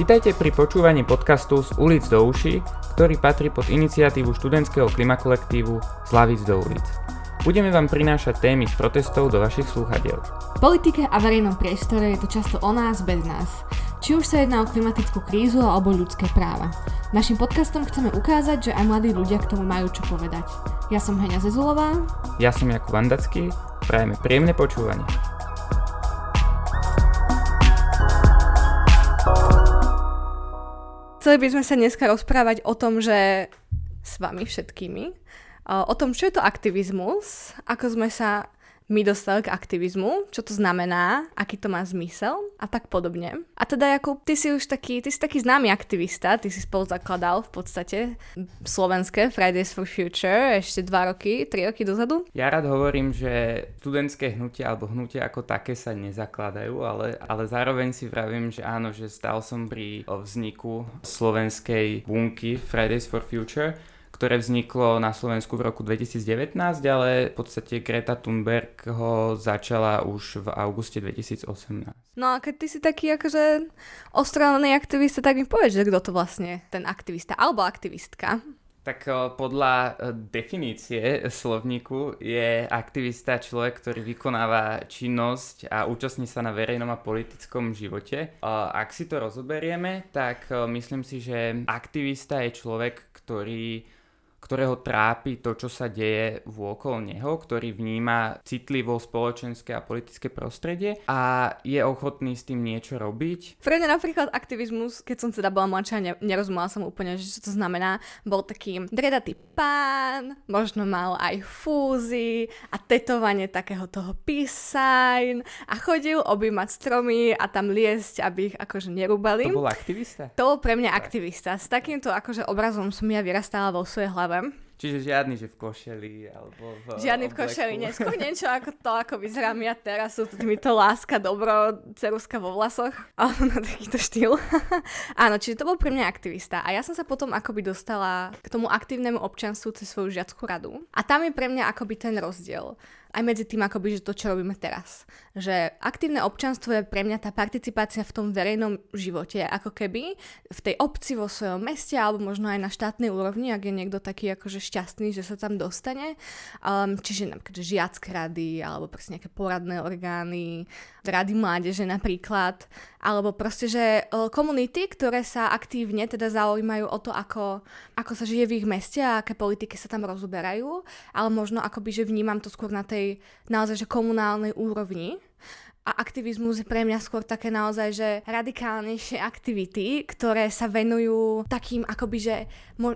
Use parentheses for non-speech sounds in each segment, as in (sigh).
Vítajte pri počúvaní podcastu z ulic do uši, ktorý patrí pod iniciatívu študentského klimakolektívu z Lavic do ulic. Budeme vám prinášať témy z protestov do vašich slúchadiel. V politike a verejnom priestore je to často o nás bez nás. Či už sa jedná o klimatickú krízu alebo ľudské práva. Našim podcastom chceme ukázať, že aj mladí ľudia k tomu majú čo povedať. Ja som Heňa Zezulová. Ja som Jakub Vandacký. Prajeme príjemné počúvanie. Chceli by sme sa dneska rozprávať o tom, že s vami všetkými, o tom, čo je to aktivizmus, ako sme sa my dostali k aktivizmu, čo to znamená, aký to má zmysel a tak podobne. A teda Jakub, ty si už taký, ty si taký známy aktivista, ty si spolu zakladal v podstate slovenské Fridays for Future ešte dva roky, tri roky dozadu. Ja rád hovorím, že študentské hnutie alebo hnutie ako také sa nezakladajú, ale, ale zároveň si vravím, že áno, že stal som pri vzniku slovenskej bunky Fridays for Future ktoré vzniklo na Slovensku v roku 2019, ale v podstate Greta Thunberg ho začala už v auguste 2018. No a keď ty si taký akože ostrelný aktivista, tak mi povedz, že kto to vlastne ten aktivista alebo aktivistka. Tak podľa e, definície slovníku je aktivista človek, ktorý vykonáva činnosť a účastní sa na verejnom a politickom živote. Ak si to rozoberieme, tak myslím si, že aktivista je človek, ktorý ktorého trápi to, čo sa deje vôkol neho, ktorý vníma citlivo spoločenské a politické prostredie a je ochotný s tým niečo robiť. Pre mňa napríklad aktivizmus, keď som teda bola mladšia, ne- nerozumela som úplne, že čo to znamená, bol taký dredatý pán, možno mal aj fúzy a tetovanie takého toho sign a chodil objímať stromy a tam liesť, aby ich akože nerúbali. To bol aktivista? To bol pre mňa aktivista. S takýmto akože obrazom som ja vyrastala vo svojej hlave hlave. Čiže žiadny, že v košeli alebo v Žiadny v košeli, (laughs) neskôr niečo ako to, ako vyzerám ja teraz, sú to týmito láska, dobro, ceruska vo vlasoch, (laughs) alebo na takýto štýl. (laughs) Áno, čiže to bol pre mňa aktivista. A ja som sa potom akoby dostala k tomu aktívnemu občanstvu cez svoju žiackú radu. A tam je pre mňa akoby ten rozdiel aj medzi tým, akoby, že to, čo robíme teraz. Že aktívne občanstvo je pre mňa tá participácia v tom verejnom živote, ako keby v tej obci vo svojom meste, alebo možno aj na štátnej úrovni, ak je niekto taký akože šťastný, že sa tam dostane. Um, čiže napríklad žiacké rady, alebo proste nejaké poradné orgány, rady mládeže napríklad, alebo proste, že e, komunity, ktoré sa aktívne teda zaujímajú o to, ako, ako sa žije v ich meste a aké politiky sa tam rozoberajú, ale možno akoby, že vnímam to skôr na tej naozaj že komunálnej úrovni. A aktivizmus je pre mňa skôr také naozaj, že radikálnejšie aktivity, ktoré sa venujú takým akoby, že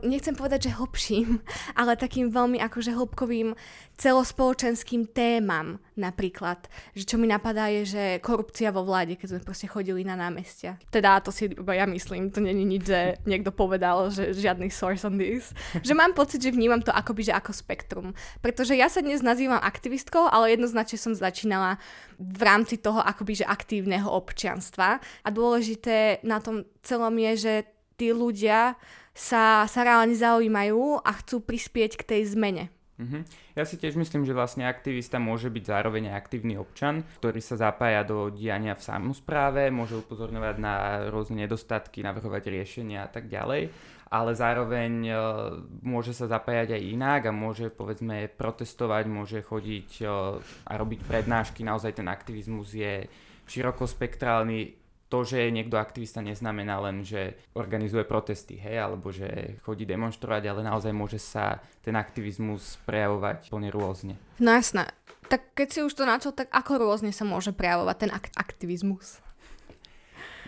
nechcem povedať, že hlbším, (laughs) ale takým veľmi akože hĺbkovým celospoločenským témam napríklad. Že čo mi napadá je, že korupcia vo vláde, keď sme proste chodili na námestia. Teda to si iba ja myslím, to není nič, že niekto povedal, že žiadny source on this. Že mám pocit, že vnímam to akoby, že ako spektrum. Pretože ja sa dnes nazývam aktivistkou, ale jednoznačne som začínala v rámci toho akoby, že aktívneho občianstva. A dôležité na tom celom je, že tí ľudia sa, sa reálne zaujímajú a chcú prispieť k tej zmene. Mm-hmm. Ja si tiež myslím, že vlastne aktivista môže byť zároveň aktívny občan, ktorý sa zapája do diania v samozpráve, môže upozorňovať na rôzne nedostatky, navrhovať riešenia a tak ďalej, ale zároveň e, môže sa zapájať aj inak a môže povedzme protestovať, môže chodiť e, a robiť prednášky. Naozaj ten aktivizmus je širokospektrálny to, že je niekto aktivista neznamená len, že organizuje protesty, hej, alebo že chodí demonstrovať, ale naozaj môže sa ten aktivizmus prejavovať plne rôzne. No jasné. Tak keď si už to načal, tak ako rôzne sa môže prejavovať ten ak- aktivizmus?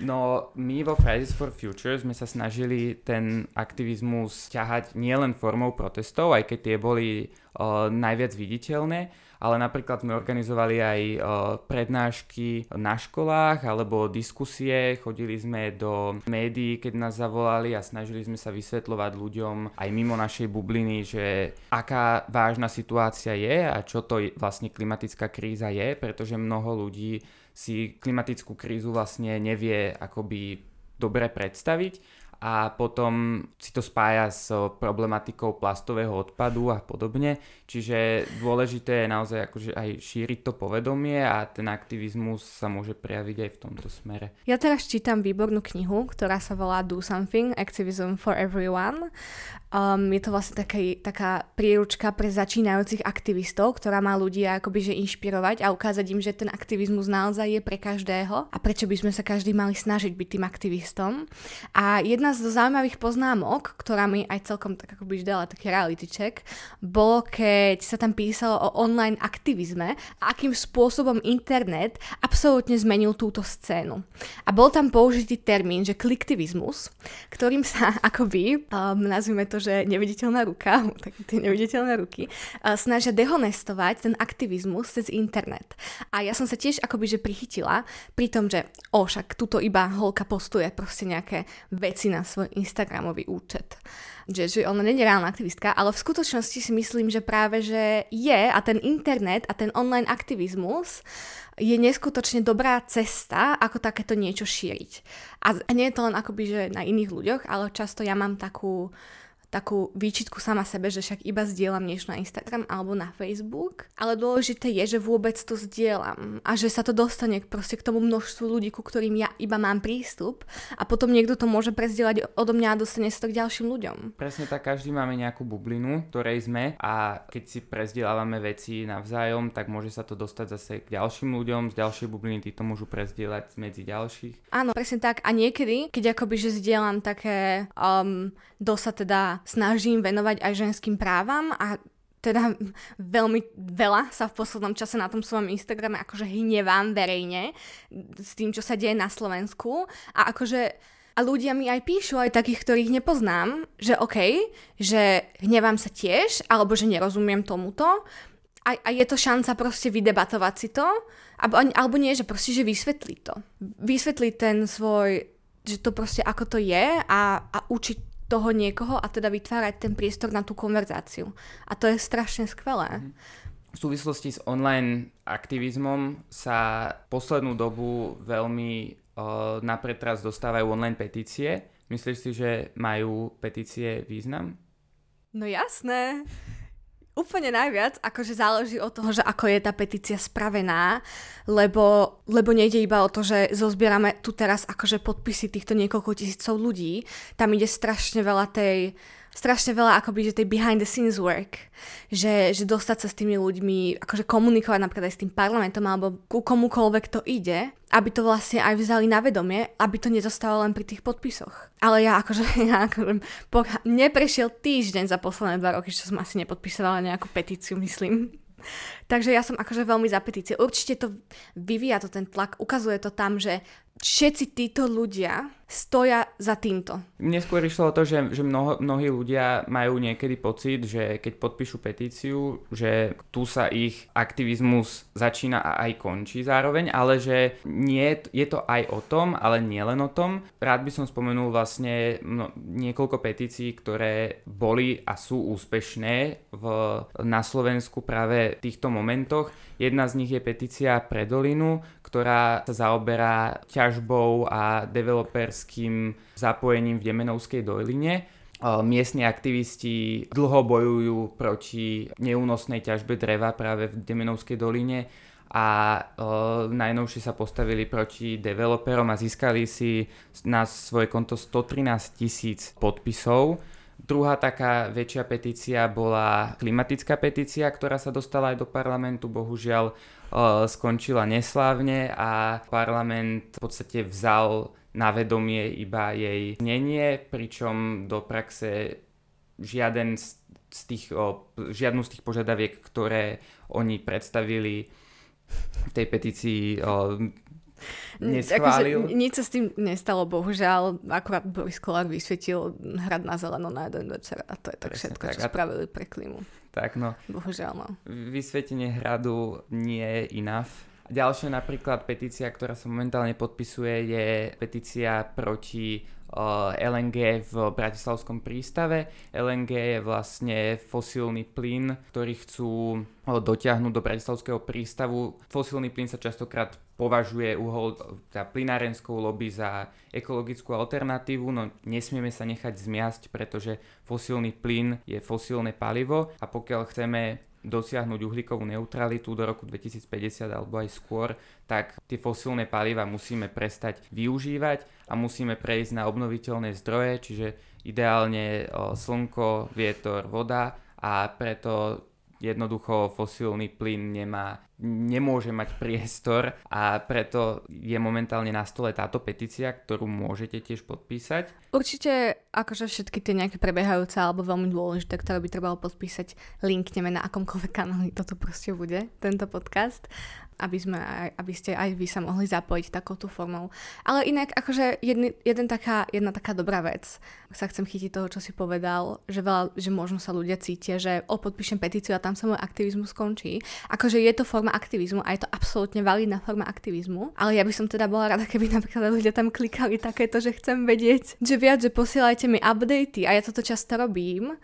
No, my vo Fridays for Future sme sa snažili ten aktivizmus ťahať nielen formou protestov, aj keď tie boli uh, najviac viditeľné, ale napríklad sme organizovali aj uh, prednášky na školách alebo diskusie, chodili sme do médií, keď nás zavolali a snažili sme sa vysvetľovať ľuďom aj mimo našej bubliny, že aká vážna situácia je a čo to vlastne klimatická kríza je, pretože mnoho ľudí si klimatickú krízu vlastne nevie akoby dobre predstaviť a potom si to spája s problematikou plastového odpadu a podobne. Čiže dôležité je naozaj akože aj šíriť to povedomie a ten aktivizmus sa môže prejaviť aj v tomto smere. Ja teraz čítam výbornú knihu, ktorá sa volá Do Something, Activism for Everyone. Um, je to vlastne taký, taká príručka pre začínajúcich aktivistov, ktorá má ľudia akoby že inšpirovať a ukázať im, že ten aktivizmus naozaj je pre každého a prečo by sme sa každý mali snažiť byť tým aktivistom. A jedna z zaujímavých poznámok, ktorá mi aj celkom tak akoby dala taký reality check, bolo, keď sa tam písalo o online aktivizme a akým spôsobom internet absolútne zmenil túto scénu. A bol tam použitý termín, že kliktivizmus, ktorým sa (laughs) akoby, um, nazvime to, že neviditeľná ruka, (laughs) tak tie neviditeľné ruky, snažia dehonestovať ten aktivizmus cez internet. A ja som sa tiež akoby že prichytila pri tom, že o, však tuto iba holka postuje proste nejaké veci na svoj Instagramový účet. Že, že ona nie je reálna aktivistka, ale v skutočnosti si myslím, že práve, že je a ten internet a ten online aktivizmus je neskutočne dobrá cesta, ako takéto niečo šíriť. A nie je to len akoby, že na iných ľuďoch, ale často ja mám takú takú výčitku sama sebe, že však iba zdieľam niečo na Instagram alebo na Facebook, ale dôležité je, že vôbec to zdieľam a že sa to dostane proste k tomu množstvu ľudí, ku ktorým ja iba mám prístup a potom niekto to môže prezdieľať odo mňa a dostane sa to k ďalším ľuďom. Presne tak, každý máme nejakú bublinu, ktorej sme a keď si prezdielávame veci navzájom, tak môže sa to dostať zase k ďalším ľuďom, z ďalšej bubliny tí to môžu prezdieľať medzi ďalších. Áno, presne tak a niekedy, keď akoby, že zdieľam také um, dosa teda snažím venovať aj ženským právam a teda veľmi veľa sa v poslednom čase na tom svojom Instagrame akože hnevám verejne s tým, čo sa deje na Slovensku a akože a ľudia mi aj píšu, aj takých, ktorých nepoznám, že OK, že hnevám sa tiež, alebo že nerozumiem tomuto a, a je to šanca proste vydebatovať si to, alebo, alebo nie, že proste, že vysvetliť to. Vysvetliť ten svoj, že to proste ako to je a, a učiť toho niekoho a teda vytvárať ten priestor na tú konverzáciu. A to je strašne skvelé. Mhm. V súvislosti s online aktivizmom sa poslednú dobu veľmi uh, na pretras dostávajú online petície. Myslíš si, že majú petície význam? No jasné úplne najviac akože záleží od toho, že ako je tá petícia spravená, lebo, lebo nejde iba o to, že zozbierame tu teraz akože podpisy týchto niekoľko tisícov ľudí. Tam ide strašne veľa tej strašne veľa akoby, že tej behind the scenes work, že, že dostať sa s tými ľuďmi, akože komunikovať napríklad aj s tým parlamentom alebo ku komukoľvek to ide, aby to vlastne aj vzali na vedomie, aby to nezostalo len pri tých podpisoch. Ale ja akože, (laughs) ja akože po, neprešiel týždeň za posledné dva roky, čo som asi nepodpisovala nejakú petíciu, myslím. Takže ja som akože veľmi za petície. Určite to vyvíja to ten tlak, ukazuje to tam, že všetci títo ľudia stoja za týmto. Mne skôr išlo o to, že, že mnoho, mnohí ľudia majú niekedy pocit, že keď podpíšu petíciu, že tu sa ich aktivizmus začína a aj končí zároveň, ale že nie, je to aj o tom, ale nie len o tom. Rád by som spomenul vlastne no, niekoľko petícií, ktoré boli a sú úspešné v, na Slovensku práve v týchto momentoch. Jedna z nich je petícia pre Dolinu, ktorá sa zaoberá ťažbou a developerským zapojením v Demenovskej doline. Miestni aktivisti dlho bojujú proti neúnosnej ťažbe dreva práve v Demenovskej doline a e, najnovšie sa postavili proti developerom a získali si na svoje konto 113 tisíc podpisov. Druhá taká väčšia petícia bola klimatická petícia, ktorá sa dostala aj do parlamentu. Bohužiaľ skončila neslávne a parlament v podstate vzal na vedomie iba jej znenie, pričom do praxe žiaden z tých, žiadnu z tých požiadaviek, ktoré oni predstavili v tej petícii neschválil. Akože, nič sa s tým nestalo, bohužiaľ. Akurát Boris Kolár vysvetil hrad na zeleno na jeden večer a to je tak Presne všetko, tak. čo spravili pre klimu. Tak no. Bohužiaľ no. Vysvetenie hradu nie je enough. Ďalšia napríklad petícia, ktorá sa momentálne podpisuje, je petícia proti LNG v Bratislavskom prístave. LNG je vlastne fosílny plyn, ktorý chcú dotiahnuť do Bratislavského prístavu. Fosílny plyn sa častokrát považuje uhol, tá plynárenskou lobby za ekologickú alternatívu, no nesmieme sa nechať zmiasť, pretože fosílny plyn je fosílne palivo a pokiaľ chceme dosiahnuť uhlíkovú neutralitu do roku 2050 alebo aj skôr, tak tie fosílne paliva musíme prestať využívať a musíme prejsť na obnoviteľné zdroje, čiže ideálne slnko, vietor, voda a preto jednoducho fosílny plyn nemá, nemôže mať priestor a preto je momentálne na stole táto petícia, ktorú môžete tiež podpísať. Určite akože všetky tie nejaké prebiehajúce alebo veľmi dôležité, ktoré by trebalo podpísať, linkneme na akomkoľvek kanáli toto proste bude, tento podcast aby, sme aby ste aj vy sa mohli zapojiť takouto formou. Ale inak, akože jedny, jeden taká, jedna taká dobrá vec, sa chcem chytiť toho, čo si povedal, že, veľa, že možno sa ľudia cítia, že o, podpíšem petíciu a tam sa môj aktivizmus skončí. Akože je to forma aktivizmu a je to absolútne validná forma aktivizmu, ale ja by som teda bola rada, keby napríklad ľudia tam klikali takéto, že chcem vedieť, že viac, že posielajte mi updaty a ja toto často robím,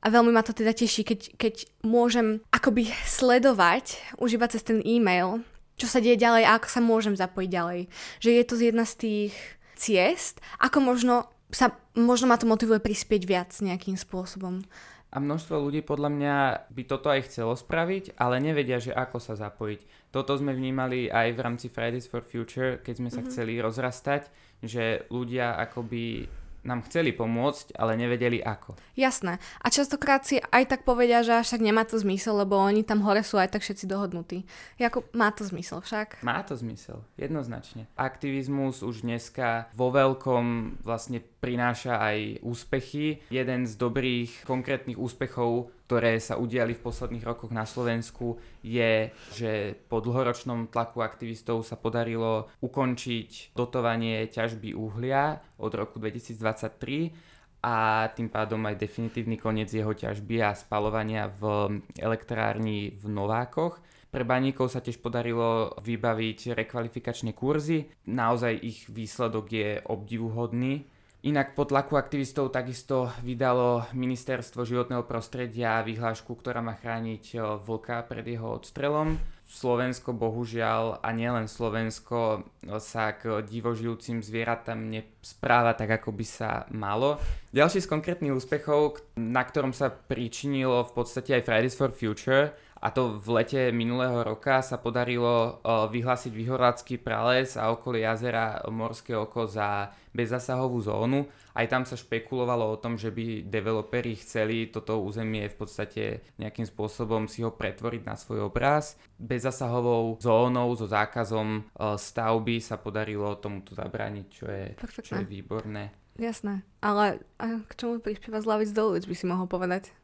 a veľmi ma to teda teší, keď, keď môžem akoby sledovať, užívať cez ten e-mail, čo sa deje ďalej a ako sa môžem zapojiť ďalej. Že je to jedna z tých ciest, ako možno sa, možno ma to motivuje prispieť viac nejakým spôsobom. A množstvo ľudí podľa mňa by toto aj chcelo spraviť, ale nevedia, že ako sa zapojiť. Toto sme vnímali aj v rámci Fridays for Future, keď sme sa mm-hmm. chceli rozrastať, že ľudia akoby nám chceli pomôcť, ale nevedeli ako. Jasné. A častokrát si aj tak povedia, že tak nemá to zmysel, lebo oni tam hore sú aj tak všetci dohodnutí. Jako, má to zmysel však? Má to zmysel, jednoznačne. Aktivizmus už dneska vo veľkom vlastne prináša aj úspechy. Jeden z dobrých konkrétnych úspechov ktoré sa udiali v posledných rokoch na Slovensku, je, že po dlhoročnom tlaku aktivistov sa podarilo ukončiť dotovanie ťažby uhlia od roku 2023 a tým pádom aj definitívny koniec jeho ťažby a spalovania v elektrárni v Novákoch. Pre baníkov sa tiež podarilo vybaviť rekvalifikačné kurzy. Naozaj ich výsledok je obdivuhodný Inak po tlaku aktivistov takisto vydalo Ministerstvo životného prostredia vyhlášku, ktorá má chrániť e, vlka pred jeho odstrelom. Slovensko bohužiaľ, a nielen Slovensko, e, sa k divožijúcim zvieratám nespráva tak, ako by sa malo. Ďalší z konkrétnych úspechov, na ktorom sa pričinilo v podstate aj Fridays for Future, a to v lete minulého roka sa podarilo vyhlásiť vyhorlácky prales a okolie jazera Morské oko za bezzasahovú zónu. Aj tam sa špekulovalo o tom, že by developeri chceli toto územie v podstate nejakým spôsobom si ho pretvoriť na svoj obraz. Bezzasahovou zónou so zákazom stavby sa podarilo tomuto zabrániť, čo je, čo je výborné. Jasné, ale k čomu prispieva z lavic do ulic by si mohol povedať?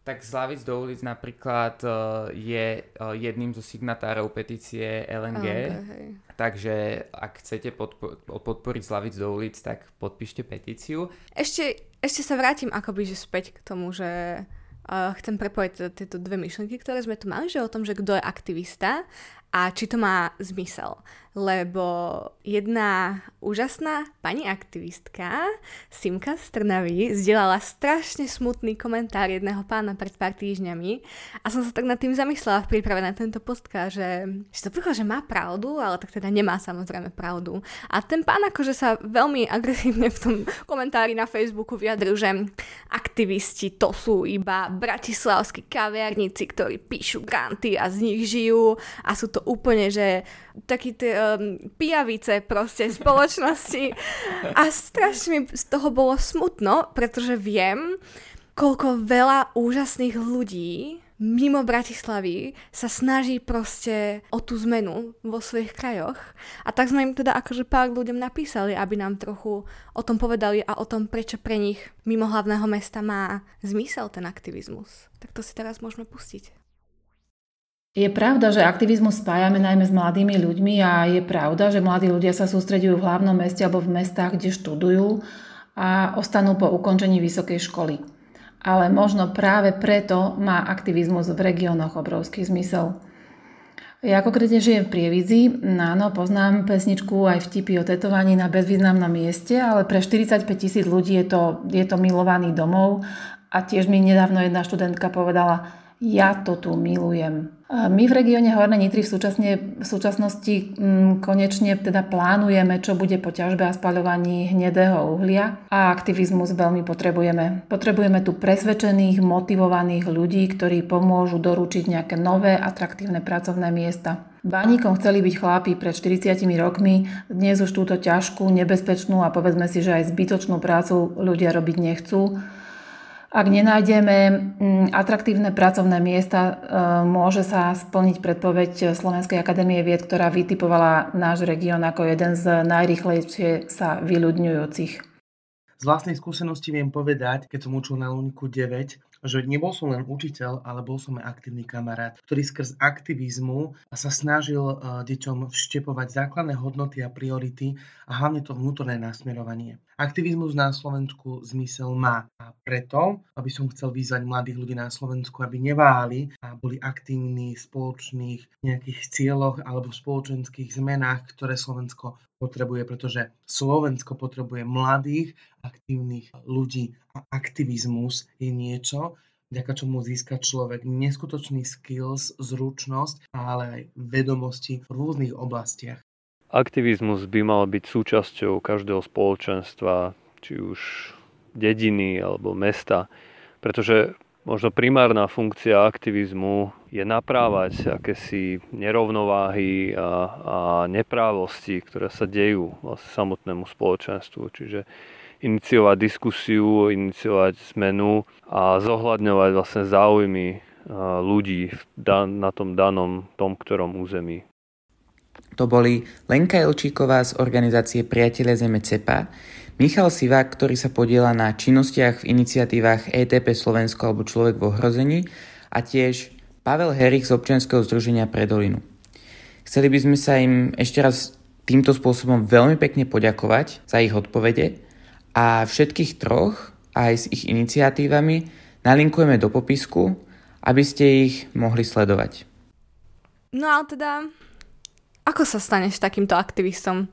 Tak Slavic do ulic napríklad uh, je uh, jedným zo signatárov petície LNG. Okay, takže ak chcete podpo- podporiť Slavic do ulic, tak podpíšte petíciu. Ešte, ešte sa vrátim akoby že späť k tomu, že uh, chcem prepojiť tieto dve myšlenky, ktoré sme tu mali, že o tom, že kto je aktivista a či to má zmysel lebo jedna úžasná pani aktivistka, Simka z Trnavy, zdieľala strašne smutný komentár jedného pána pred pár týždňami a som sa tak nad tým zamyslela v príprave na tento postka, že, že to príklad, že má pravdu, ale tak teda nemá samozrejme pravdu. A ten pán akože sa veľmi agresívne v tom komentári na Facebooku vyjadril, že aktivisti to sú iba bratislavskí kaviarníci, ktorí píšu granty a z nich žijú a sú to úplne, že takí tie um, pijavice proste spoločnosti. A strašne mi z toho bolo smutno, pretože viem, koľko veľa úžasných ľudí mimo Bratislavy sa snaží proste o tú zmenu vo svojich krajoch. A tak sme im teda akože pár ľuďom napísali, aby nám trochu o tom povedali a o tom, prečo pre nich mimo hlavného mesta má zmysel ten aktivizmus. Tak to si teraz môžeme pustiť. Je pravda, že aktivizmus spájame najmä s mladými ľuďmi a je pravda, že mladí ľudia sa sústredujú v hlavnom meste alebo v mestách, kde študujú a ostanú po ukončení vysokej školy. Ale možno práve preto má aktivizmus v regiónoch obrovský zmysel. Ja konkrétne žijem v Prievidzi, áno, poznám pesničku aj vtipy o tetovaní na bezvýznamnom mieste, ale pre 45 tisíc ľudí je to, je to milovaný domov a tiež mi nedávno jedna študentka povedala, ja to tu milujem. My v regióne Hornej Nitry v, súčasne, v súčasnosti m, mm, konečne teda plánujeme, čo bude po ťažbe a spaľovaní hnedého uhlia a aktivizmus veľmi potrebujeme. Potrebujeme tu presvedčených, motivovaných ľudí, ktorí pomôžu doručiť nejaké nové, atraktívne pracovné miesta. Bánikom chceli byť chlapi pred 40 rokmi, dnes už túto ťažkú, nebezpečnú a povedzme si, že aj zbytočnú prácu ľudia robiť nechcú ak nenájdeme mm, atraktívne pracovné miesta, e, môže sa splniť predpoveď Slovenskej akadémie vied, ktorá vytipovala náš región ako jeden z najrychlejšie sa vyľudňujúcich. Z vlastnej skúsenosti viem povedať, keď som učil na Luniku 9, že nebol som len učiteľ, ale bol som aj aktívny kamarát, ktorý skrz aktivizmu sa snažil uh, deťom vštepovať základné hodnoty a priority a hlavne to vnútorné nasmerovanie. Aktivizmus na Slovensku zmysel má a preto, aby som chcel vyzvať mladých ľudí na Slovensku, aby neváhali a boli aktívni v spoločných nejakých cieľoch alebo v spoločenských zmenách, ktoré Slovensko potrebuje, pretože Slovensko potrebuje mladých, aktívnych ľudí a aktivizmus je niečo, vďaka čomu získa človek neskutočný skills, zručnosť, ale aj vedomosti v rôznych oblastiach. Aktivizmus by mal byť súčasťou každého spoločenstva, či už dediny alebo mesta, pretože Možno primárna funkcia aktivizmu je naprávať akési nerovnováhy a, a neprávosti, ktoré sa dejú vlastne samotnému spoločenstvu. Čiže iniciovať diskusiu, iniciovať zmenu a zohľadňovať vlastne záujmy ľudí na tom danom, tom ktorom území. To boli Lenka Elčíková z organizácie Priatelia Zeme CEPA, Michal Sivák, ktorý sa podiela na činnostiach v iniciatívach ETP Slovensko alebo Človek v ohrození a tiež Pavel Herich z občianského združenia Predolinu. Chceli by sme sa im ešte raz týmto spôsobom veľmi pekne poďakovať za ich odpovede a všetkých troch aj s ich iniciatívami nalinkujeme do popisku, aby ste ich mohli sledovať. No ale teda, ako sa staneš takýmto aktivistom?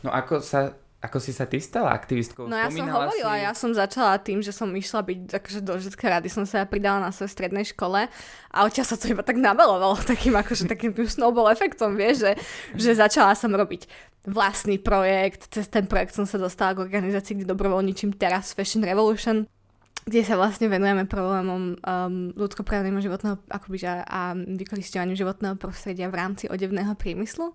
No ako sa ako si sa ty stala aktivistkou? No ja som hovorila, si... ja som začala tým, že som išla byť akože do ženskej rady, som sa pridala na svojej strednej škole a odtiaľ sa to iba tak nabelovalo (laughs) takým akože takým snowball efektom, vieš, že, že začala som robiť vlastný projekt, cez ten projekt som sa dostala k organizácii, kde dobrovoľničím teraz Fashion Revolution, kde sa vlastne venujeme problémom um, ľudskoprávneho životného akoby, a, a vykoristovaniu životného prostredia v rámci odevného priemyslu.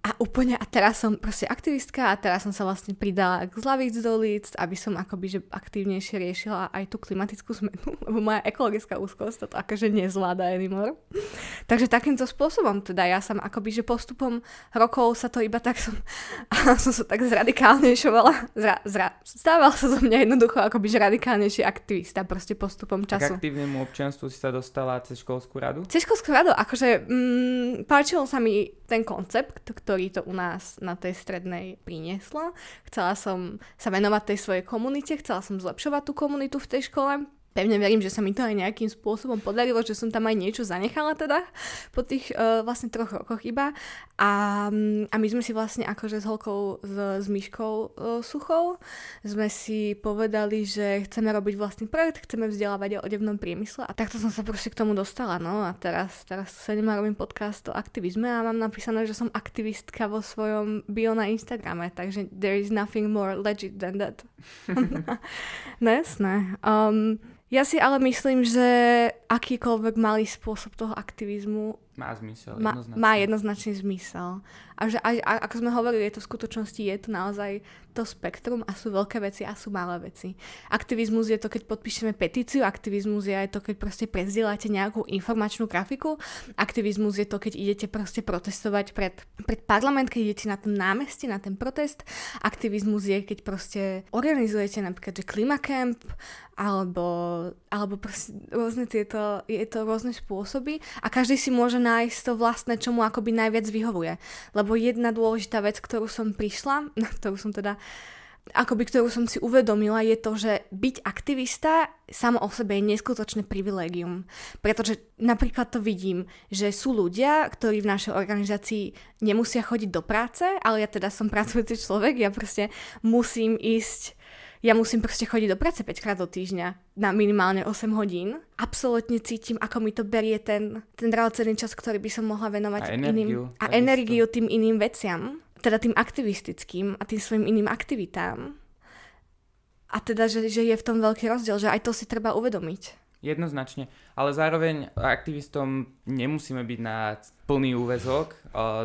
A úplne, a teraz som proste aktivistka a teraz som sa vlastne pridala k zlavíc do líc, aby som akoby že aktívnejšie riešila aj tú klimatickú (laughs) zmenu, lebo moja ekologická úzkosť to akože nezvláda anymore. Takže takýmto spôsobom teda ja som akoby, že postupom rokov sa to iba tak som, (laughs) som sa tak zradikálnejšovala, zra, zra, stával sa zo mňa jednoducho akoby, že radikálnejší aktivista proste postupom času. K aktívnemu občianstvu si sa dostala cez školskú radu? Cez školskú radu, akože mm, páčilo sa mi ten koncept, ktorý to u nás na tej strednej prinieslo. Chcela som sa venovať tej svojej komunite, chcela som zlepšovať tú komunitu v tej škole pevne verím, že sa mi to aj nejakým spôsobom podarilo, že som tam aj niečo zanechala teda po tých uh, vlastne troch rokoch iba. A, a my sme si vlastne akože s Holkou, s, s Myškou uh, Suchou, sme si povedali, že chceme robiť vlastný projekt, chceme vzdelávať o odevnom priemysle a takto som sa proste k tomu dostala, no a teraz, teraz sa nemá robím podcast o aktivizme a mám napísané, že som aktivistka vo svojom bio na Instagrame, takže there is nothing more legit than that. (laughs) (laughs) no jasné. Um, ja si ale myslím, že akýkoľvek malý spôsob toho aktivizmu má zmysel, má, jednoznačný. má jednoznačný zmysel. A že a, ako sme hovorili, je to v skutočnosti, je to naozaj to spektrum a sú veľké veci a sú malé veci. Aktivizmus je to, keď podpíšeme petíciu, aktivizmus je aj to, keď proste prezdielate nejakú informačnú grafiku, aktivizmus je to, keď idete proste protestovať pred, pred parlament, keď idete na tom námestí, na ten protest, aktivizmus je, keď proste organizujete napríklad, že klimacamp, alebo, alebo proste rôzne tieto, je to rôzne spôsoby a každý si môže nájsť to vlastné, čo mu akoby najviac vyhovuje. Lebo jedna dôležitá vec, ktorú som prišla, na (laughs) ktorú som teda akoby, ktorú som si uvedomila, je to, že byť aktivista samo o sebe je neskutočné privilégium. Pretože napríklad to vidím, že sú ľudia, ktorí v našej organizácii nemusia chodiť do práce, ale ja teda som (laughs) pracujúci človek, ja proste musím ísť ja musím proste chodiť do práce 5 krát do týždňa na minimálne 8 hodín. Absolutne cítim, ako mi to berie ten, ten drahocený čas, ktorý by som mohla venovať a energiu, iným, a energiu tým iným veciam, teda tým aktivistickým a tým svojim iným aktivitám. A teda, že, že je v tom veľký rozdiel, že aj to si treba uvedomiť. Jednoznačne, ale zároveň aktivistom nemusíme byť na plný úvezok.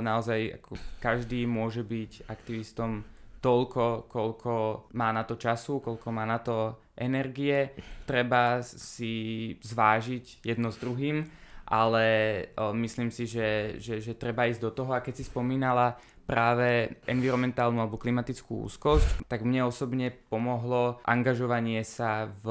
Naozaj ako každý môže byť aktivistom toľko, koľko má na to času, koľko má na to energie. Treba si zvážiť jedno s druhým, ale myslím si, že, že, že treba ísť do toho a keď si spomínala práve environmentálnu alebo klimatickú úzkosť, tak mne osobne pomohlo angažovanie sa v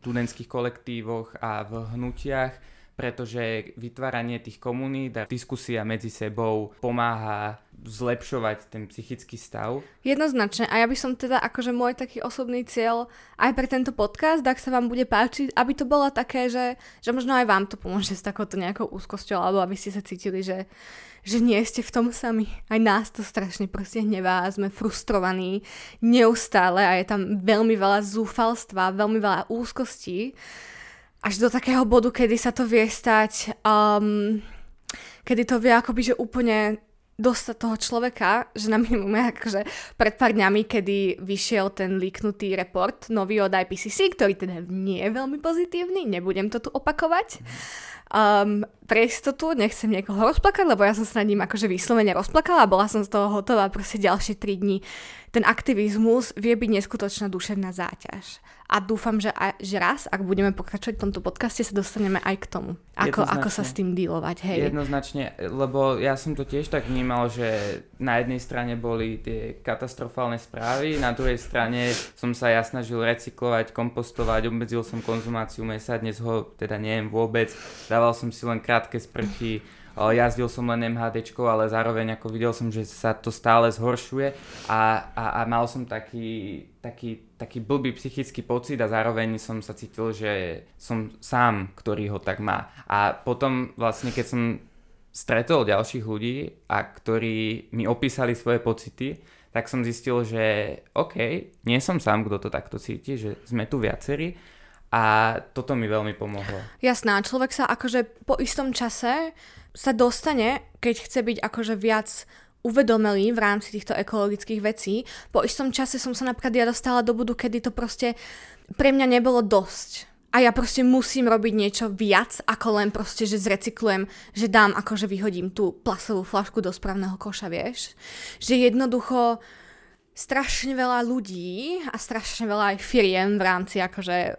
študentských kolektívoch a v hnutiach, pretože vytváranie tých komunít a diskusia medzi sebou pomáha zlepšovať ten psychický stav. Jednoznačne. A ja by som teda akože môj taký osobný cieľ aj pre tento podcast, ak sa vám bude páčiť, aby to bolo také, že, že možno aj vám to pomôže s takouto nejakou úzkosťou, alebo aby ste sa cítili, že, že nie ste v tom sami. Aj nás to strašne proste hnevá sme frustrovaní neustále a je tam veľmi veľa zúfalstva, veľmi veľa úzkostí až do takého bodu, kedy sa to vie stať, um, kedy to vie akoby, že úplne dostať toho človeka, že na minimum akože pred pár dňami, kedy vyšiel ten líknutý report nový od IPCC, ktorý teda nie je veľmi pozitívny, nebudem to tu opakovať. Um, pre istotu nechcem niekoho rozplakať, lebo ja som sa nad ním akože vyslovene rozplakala a bola som z toho hotová proste ďalšie 3 dní. Ten aktivizmus vie byť neskutočná duševná záťaž a dúfam, že, aj, že raz, ak budeme pokračovať v tomto podcaste, sa dostaneme aj k tomu. Ako, ako sa s tým dealovať, hej. Jednoznačne, lebo ja som to tiež tak vnímal, že na jednej strane boli tie katastrofálne správy, na druhej strane som sa ja snažil recyklovať, kompostovať, obmedzil som konzumáciu mesa, dnes ho teda neviem vôbec, dával som si len krátke sprchy, jazdil som len MHD, ale zároveň ako videl som, že sa to stále zhoršuje a, a, a mal som taký, taký, taký blbý psychický pocit a zároveň som sa cítil, že som sám, ktorý ho tak má. A potom vlastne, keď som stretol ďalších ľudí a ktorí mi opísali svoje pocity, tak som zistil, že OK, nie som sám, kto to takto cíti, že sme tu viacerí a toto mi veľmi pomohlo. Jasná, človek sa akože po istom čase sa dostane, keď chce byť akože viac uvedomelý v rámci týchto ekologických vecí. Po istom čase som sa napríklad ja dostala do budu, kedy to proste pre mňa nebolo dosť. A ja proste musím robiť niečo viac, ako len proste, že zrecyklujem, že dám, akože vyhodím tú plastovú flašku do správneho koša, vieš. Že jednoducho strašne veľa ľudí a strašne veľa aj firiem v rámci akože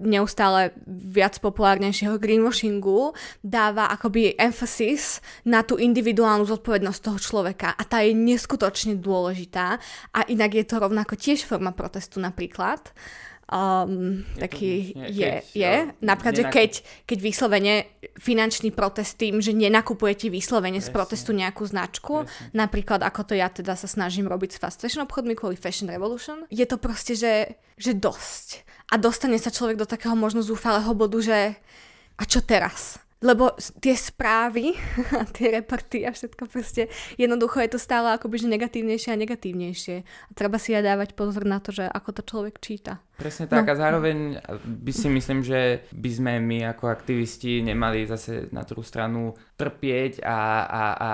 neustále viac populárnejšieho greenwashingu dáva akoby emphasis na tú individuálnu zodpovednosť toho človeka a tá je neskutočne dôležitá a inak je to rovnako tiež forma protestu napríklad. Um, je taký to, je, keď, je. Napríklad, že keď, keď vyslovene finančný protest tým, že nenakupujete vyslovene z protestu nejakú značku, Presne. napríklad ako to ja teda sa snažím robiť s fast fashion obchodmi kvôli Fashion Revolution, je to proste, že, že dosť a dostane sa človek do takého možno zúfalého bodu, že a čo teraz? Lebo tie správy (laughs) a tie reporty a všetko proste, jednoducho je to stále akoby že negatívnejšie a negatívnejšie. A treba si aj dávať pozor na to, že ako to človek číta. Presne tak no. a zároveň by si myslím, že by sme my ako aktivisti nemali zase na druhú stranu trpieť a, a, a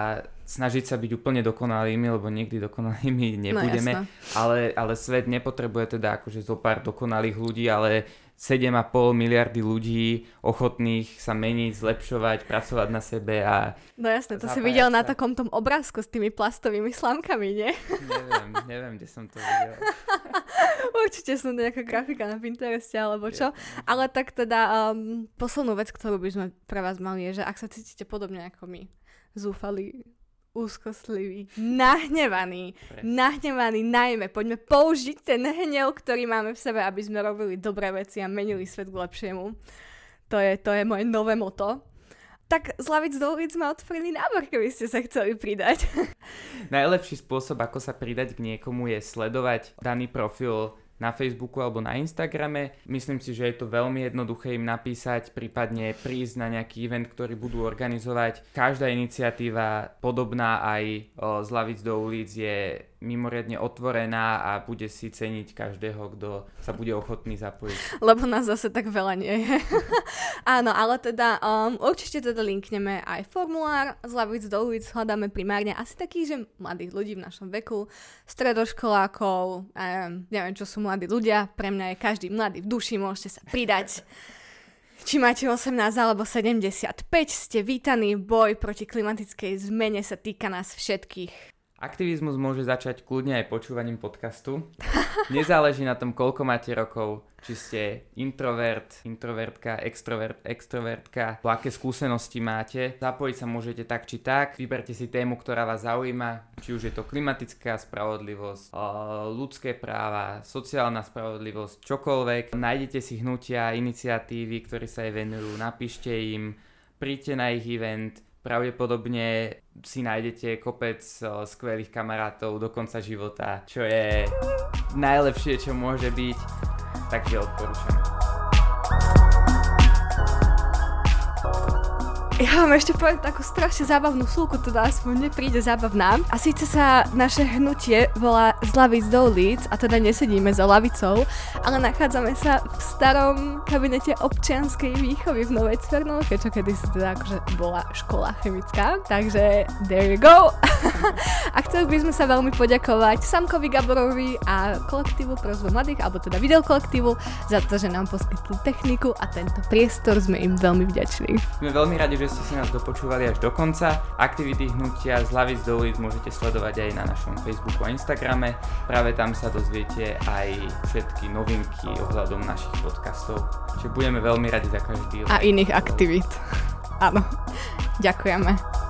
snažiť sa byť úplne dokonalými, lebo nikdy dokonalými no, nebudeme, no, ale, ale svet nepotrebuje teda akože zo pár dokonalých ľudí, ale 7,5 miliardy ľudí ochotných sa meniť, zlepšovať, pracovať na sebe a... No jasné, to si videl sa. na takom tom obrázku s tými plastovými slámkami, nie? Neviem, (laughs) neviem, kde som to videl. (laughs) Určite som nejaká grafika na Pintereste alebo čo. Ale tak teda um, poslednú vec, ktorú by sme pre vás mali je, že ak sa cítite podobne ako my, zúfali, úzkostlivý, nahnevaný, Pre. nahnevaný najmä. Poďme použiť ten hnev, ktorý máme v sebe, aby sme robili dobré veci a menili svet k lepšiemu. To je, to je moje nové moto. tak z lavic do ulic sme otvorili nábor, keby ste sa chceli pridať. (laughs) Najlepší spôsob, ako sa pridať k niekomu je sledovať daný profil na Facebooku alebo na Instagrame. Myslím si, že je to veľmi jednoduché im napísať, prípadne prísť na nejaký event, ktorý budú organizovať. Každá iniciatíva podobná aj z lavic do ulic je mimoriadne otvorená a bude si ceniť každého, kto sa bude ochotný zapojiť. Lebo nás zase tak veľa nie je. (laughs) Áno, ale teda um, určite teda linkneme aj formulár z lavic do ulic, hľadáme primárne asi takých, že mladých ľudí v našom veku, stredoškolákov, um, neviem čo sú mladí ľudia, pre mňa je každý mladý v duši, môžete sa pridať. Či máte 18 alebo 75, ste vítaní, boj proti klimatickej zmene sa týka nás všetkých. Aktivizmus môže začať kľudne aj počúvaním podcastu. Nezáleží na tom, koľko máte rokov, či ste introvert, introvertka, extrovert, extrovertka, aké skúsenosti máte. Zapojiť sa môžete tak či tak. Vyberte si tému, ktorá vás zaujíma, či už je to klimatická spravodlivosť, ľudské práva, sociálna spravodlivosť, čokoľvek. Nájdete si hnutia, iniciatívy, ktoré sa jej venujú, napíšte im, príďte na ich event, pravdepodobne si nájdete kopec skvelých kamarátov do konca života, čo je najlepšie, čo môže byť, takže odporúčam. Ja vám ešte poviem takú strašne zábavnú súku, teda aspoň nepríde zábavná. A síce sa naše hnutie volá z lavic do ulic, a teda nesedíme za lavicou, ale nachádzame sa v starom kabinete občianskej výchovy v Novej Cvernovke, čo kedy si teda akože bola škola chemická. Takže there you go. (laughs) a chceli by sme sa veľmi poďakovať Samkovi Gaborovi a kolektívu Prozve mladých, alebo teda videokolektívu, za to, že nám poskytli techniku a tento priestor sme im veľmi vďační. Sme veľmi radi, že že ste si nás dopočúvali až do konca. Aktivity hnutia z Lavic do ulic môžete sledovať aj na našom Facebooku a Instagrame. Práve tam sa dozviete aj všetky novinky ohľadom našich podcastov. Čiže budeme veľmi radi za každý. A iných aktivít. Áno. Ďakujeme.